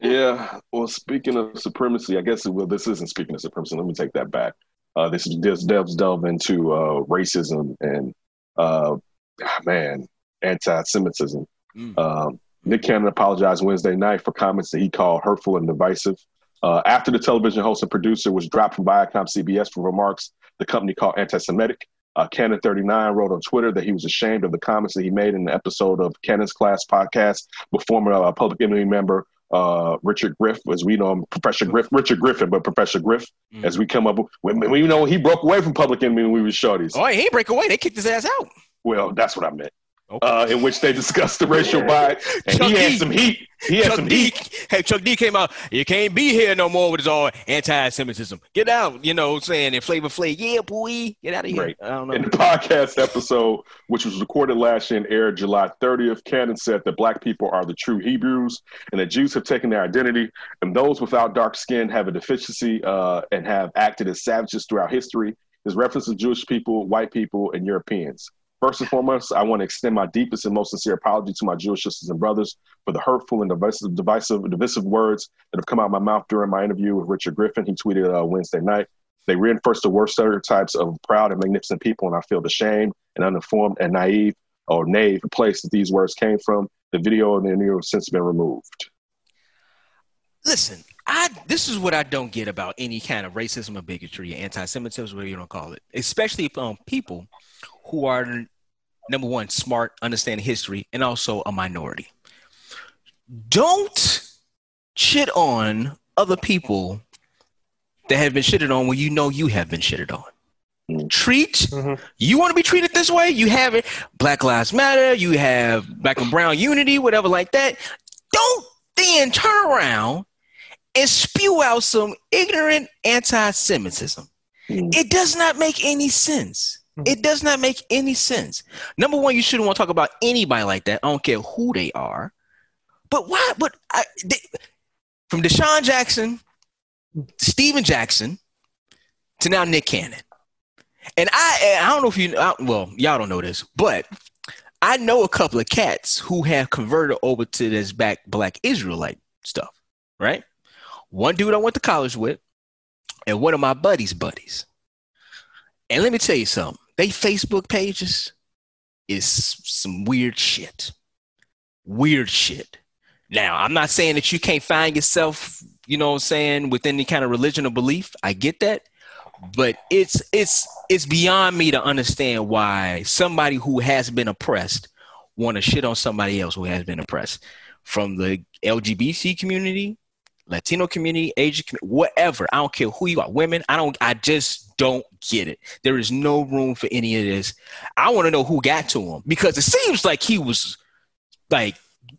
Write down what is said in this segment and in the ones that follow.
Yeah. Well, speaking of supremacy, I guess well, this isn't speaking of supremacy. Let me take that back. Uh, this this delves delve into uh, racism and uh, man, anti-Semitism. Mm. Um, Nick Cannon apologized Wednesday night for comments that he called hurtful and divisive. Uh, after the television host and producer was dropped from Viacom CBS for remarks the company called anti-Semitic, uh, Cannon39 wrote on Twitter that he was ashamed of the comments that he made in the episode of Cannon's Class podcast with former uh, Public Enemy member uh, Richard Griff, as we know him, Professor Griff, Richard Griffin, but Professor Griff, mm. as we come up, we know he broke away from Public Enemy when we were shorties. Oh, he break away. They kicked his ass out. Well, that's what I meant. Okay. Uh, in which they discussed the racial bias, and Chuck he had D. some heat. He had Chuck some D. heat. Hey, Chuck D came out. You can't be here no more with his all anti-Semitism. Get out, you know, saying in Flavor Flav, yeah, boy, get out of here. Right. I don't know. In the podcast episode, which was recorded last year and aired July 30th, Cannon said that Black people are the true Hebrews, and that Jews have taken their identity, and those without dark skin have a deficiency uh, and have acted as savages throughout history. His reference to Jewish people, white people, and Europeans. First and foremost, I want to extend my deepest and most sincere apology to my Jewish sisters and brothers for the hurtful and divisive, divisive, divisive words that have come out of my mouth during my interview with Richard Griffin. He tweeted uh, Wednesday night. They reinforce the worst stereotypes of proud and magnificent people, and I feel ashamed and uninformed and naive or naive place that these words came from. The video and the interview have since been removed. Listen, I this is what I don't get about any kind of racism or bigotry, or anti-Semitism, whatever you don't call it, especially from people who are number one, smart, understand history, and also a minority. Don't shit on other people that have been shitted on when you know you have been shitted on. Treat mm-hmm. you want to be treated this way, you have it. Black Lives Matter, you have Black and Brown Unity, whatever like that. Don't then turn around and spew out some ignorant anti-Semitism. Mm. It does not make any sense. It mm-hmm. does not make any sense. Number one, you shouldn't want to talk about anybody like that. I don't care who they are. But why? But I, they, from DeSean Jackson, Stephen Jackson, to now Nick Cannon, and I I don't know if you I, well y'all don't know this, but I know a couple of cats who have converted over to this back Black Israelite stuff. Right, one dude I went to college with, and one of my buddies' buddies. And let me tell you something. They Facebook pages is some weird shit. Weird shit. Now, I'm not saying that you can't find yourself, you know what I'm saying, with any kind of religion or belief. I get that. But it's it's it's beyond me to understand why somebody who has been oppressed want to shit on somebody else who has been oppressed. From the LGBT community, Latino community, Asian community, whatever. I don't care who you are, women. I don't. I just don't get it. There is no room for any of this. I want to know who got to him because it seems like he was like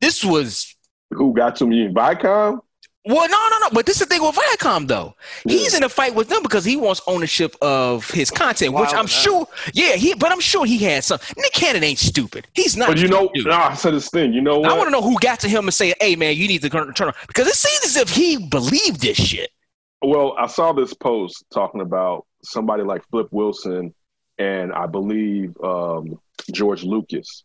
this was who got to me in Viacom. Well, no, no, no. But this is the thing with Viacom, though. He's in a fight with them because he wants ownership of his content, which I'm sure. Yeah, he. But I'm sure he had some. Nick Cannon ain't stupid. He's not. But you know, nah, I said this thing. You know what? I want to know who got to him and say, "Hey, man, you need to turn on," because it seems as if he believed this shit. Well, I saw this post talking about somebody like Flip Wilson and I believe um, George Lucas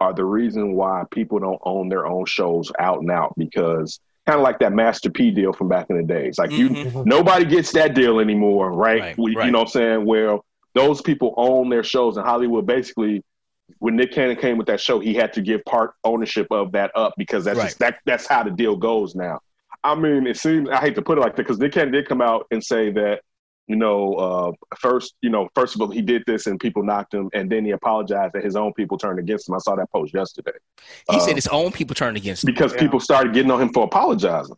are the reason why people don't own their own shows out and out because kind of like that Master P deal from back in the days. Like mm-hmm. you, nobody gets that deal anymore, right? right, we, right. You know what I'm saying? Where those people own their shows in Hollywood. Basically, when Nick Cannon came with that show, he had to give part ownership of that up because that's right. just that that's how the deal goes now. I mean, it seems I hate to put it like that because Nick Cannon did come out and say that you know, uh, first, you know, first of all, he did this and people knocked him, and then he apologized that his own people turned against him. I saw that post yesterday. He uh, said his own people turned against him because yeah. people started getting on him for apologizing.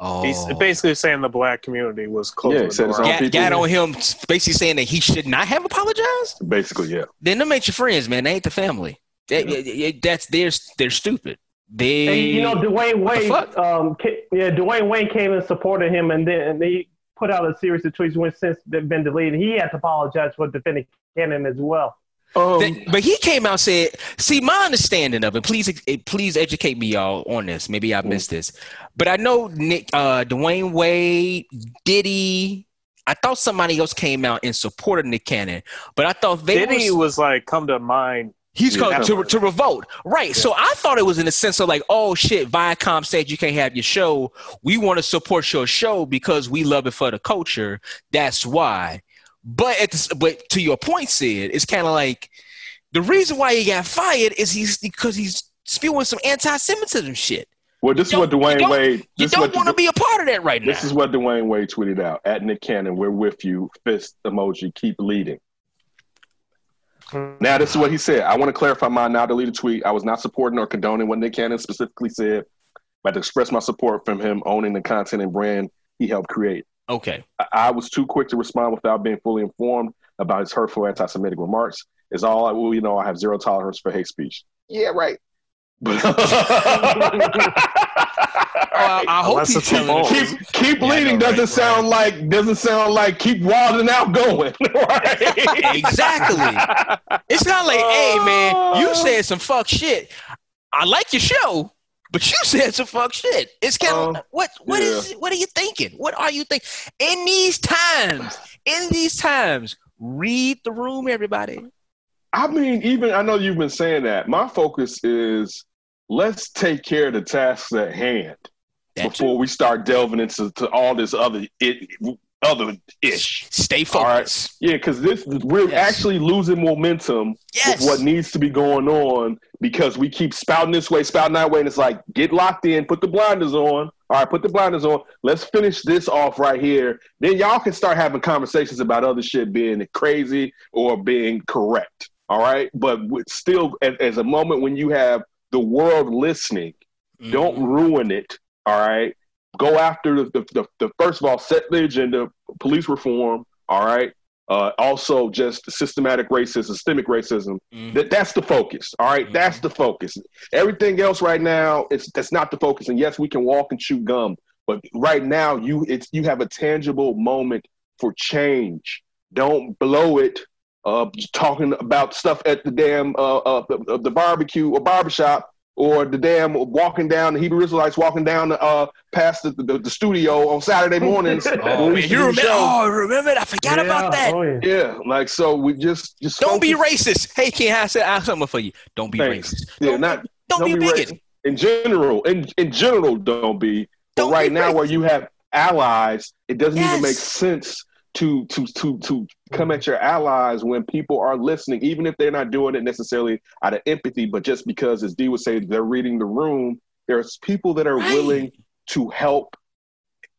Oh. He's basically saying the black community was close. Yeah, said got, got on him, basically saying that he should not have apologized. Basically, yeah. Then them ain't your friends, man. They ain't the family. That, yeah. that's they're they're stupid. They, and, you know, Dwyane Wade, um, yeah, Dwyane Wade came and supported him, and then he put out a series of tweets when since they've been deleted. He had to apologize for defending Cannon as well. Um, but he came out and said, "See, my understanding of it. Please, eh, please educate me, y'all, on this. Maybe I missed this, but I know Nick, uh, Dwyane Wade, Diddy. I thought somebody else came out in support of Nick Cannon, but I thought they Diddy was, was like come to mind He's Yeah. going to, to revolt. Right. So I thought it was in the sense of like, oh shit, Viacom said you can't have your show. We want to support your show because we love it for the culture. That's why. But at the, but to your point, Sid, it's kind of like the reason why he got fired is he's because he's spewing some anti-Semitism shit. Well, this is what Dwyane Wade. You This don't want to be a part of that right now. This is what Dwyane Wade tweeted out at Nick Cannon. We're with you. Fist emoji. Keep leading. Now, this is what he said. I want to clarify my now deleted tweet. I was not supporting or condoning what Nick Cannon specifically said, but to express my support from him owning the content and brand he helped create. okay. I, I was too quick to respond without being fully informed about his hurtful anti-Semitic remarks. Is all I well, you know. I have zero tolerance for hate speech. Yeah, right. But I, I hope Unless he's telling the truth. keep keep Yeah, I leading know, doesn't right, sound like doesn't sound like keep wilding out going. right? Exactly. It's not like, hey man, Oh. you said some fuck shit. I like your show, but you said some fuck shit. It's kind of Um, what what is what are you thinking? What are you thinking? In these times, in these times, read the room, everybody. I mean, even I know you've been saying that. My focus is let's take care of the tasks at hand Before we start delving into to all this other it, other ish. Stay All right. focused. Yeah, because this we're Yes. actually losing momentum Yes. with what needs to be going on because we keep spouting this way, spouting that way, and it's like get locked in, put the blinders on. All right, put the blinders on. Let's finish this off right here. Then y'all can start having conversations about other shit being crazy or being correct. All right, but with still, as, as a moment when you have the world listening, don't Mhm. ruin it. All right. Go after the, the, the, the first of all, set the agenda, police reform. All right. Uh, also, just systematic racism, systemic racism. Mhm. That that's the focus. All right? that's the focus. Everything else right now, it's that's not the focus. And yes, we can walk and chew gum, but right now, you it's you have a tangible moment for change. Don't blow it. Uh, talking about stuff at the damn uh, uh the, the barbecue or barbershop or the damn walking down the Hebrew Israelites walking down the, uh past the, the, the studio on Saturday mornings. Oh, when we man, used to you do the remember? show. Oh, remember? I forgot about that. Oh, yeah. Yeah, like so we just just Don't be racist. Hey, Ken, I said I have something for you. Don't be Thanks. racist. Yeah, don't, not don't, don't be a be bigot. racist. in general. In in general, don't be. But Don't right be now, racist. where you have allies, it doesn't even make sense to to to to come at your allies when people are listening, even if they're not doing it necessarily out of empathy, but just because, as D would say, they're reading the room. There's people that are Right. willing to help.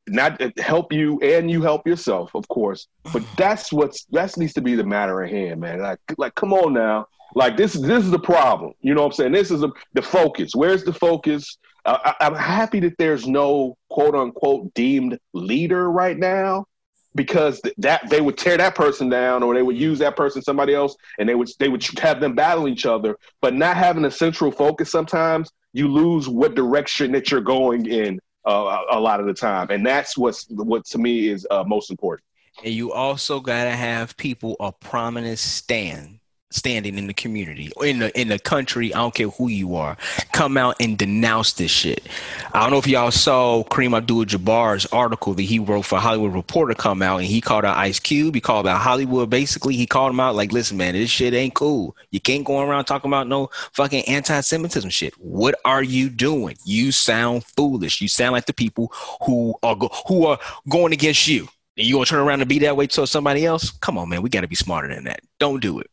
Not uh, help you and you help yourself, of course, but that's what's that needs to be the matter at hand, man. Like, like, come on now, like this this is the problem. You know what I'm saying? This is a, the focus. Where's the focus? Uh, I, I'm happy that there's no quote unquote deemed leader right now because th- that they would tear that person down or they would use that person somebody else and they would they would have them battle each other. But not having a central focus sometimes you lose what direction that you're going in uh, a a lot of the time, and that's what's what to me is uh, most important. And you also gotta have people a prominent stand standing in the community or in the in the country. I don't care who you are, come out and denounce this shit. I don't know if y'all saw Kareem Abdul-Jabbar's article that he wrote for Hollywood Reporter come out, and he called out Ice Cube. He called out Hollywood. Basically, he called him out like, "Listen, man, this shit ain't cool. You can't go around talking about no fucking anti-Semitism shit. What are you doing? You sound foolish. You sound like the people who are go- who are going against you." And you gonna turn around and be that way to somebody else? Come on, man. We got to be smarter than that. Don't do it.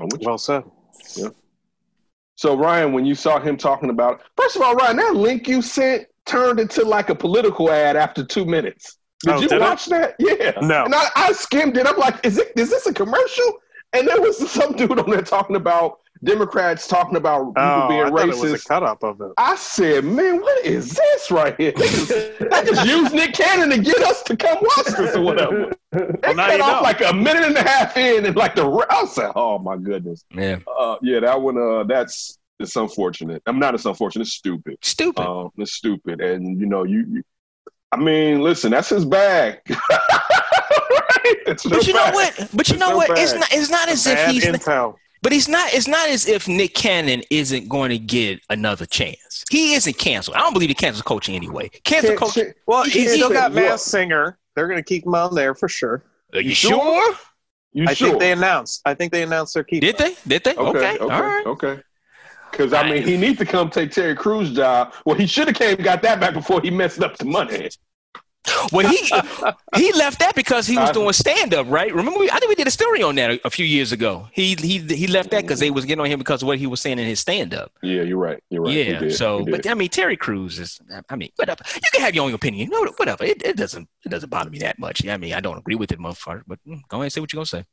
I'm. Well said. So Ryan, when you saw him talking about, first of all, Ryan, that link you sent turned into like a political ad after two minutes. Did Oh, you did it? watch that? Yeah. No. And I, I skimmed it. I'm like, is it is this a commercial? And there was some dude on there talking about Democrats talking about people Oh, being I thought it was racist. a cut up of it. I said, man, what is this right here? They just, they just used Nick Cannon to get us to come watch this or whatever. They Well, now cut off know. like a minute and a half in, and like the re- I said, oh my goodness. Yeah. Uh, yeah, that one. Uh, that's it's unfortunate. I'm not. It's unfortunate. It's stupid. Stupid. Um, it's stupid. And you know, you. you I mean, listen, that's his bag. right? It's but his you know bag. what? But you It's know so what? It's not. It's not as if Bad he's. intel. But he's not. It's not as if Nick Cannon isn't going to get another chance. He isn't canceled. I don't believe he cancels coaching anyway. Cancel Can't- coaching. can't- Well, He he's can't still say got what? Masked Singer. They're going to keep him on there for sure. Are you You sure? sure? You I sure? think they announced. I think they announced their keeper. Did they? Did they? Okay. Okay, okay, All right. okay. Because I mean, he needs to come take Terry Crews' job. Well, he should have came got that back before he messed up the money. Well, he he left that because he was doing stand up, right? Remember, we, I think we did a story on that a, a few years ago. He he he left that because they was getting on him because of what he was saying in his stand up. Yeah, you're right. You're right. Yeah. did, so, but. I mean, Terry Crews is. I mean, whatever. You can have your own opinion. No, whatever. It, it doesn't it doesn't bother me that much. Yeah, I mean, I don't agree with it, motherfucker. But mm, go ahead and say what you're gonna say.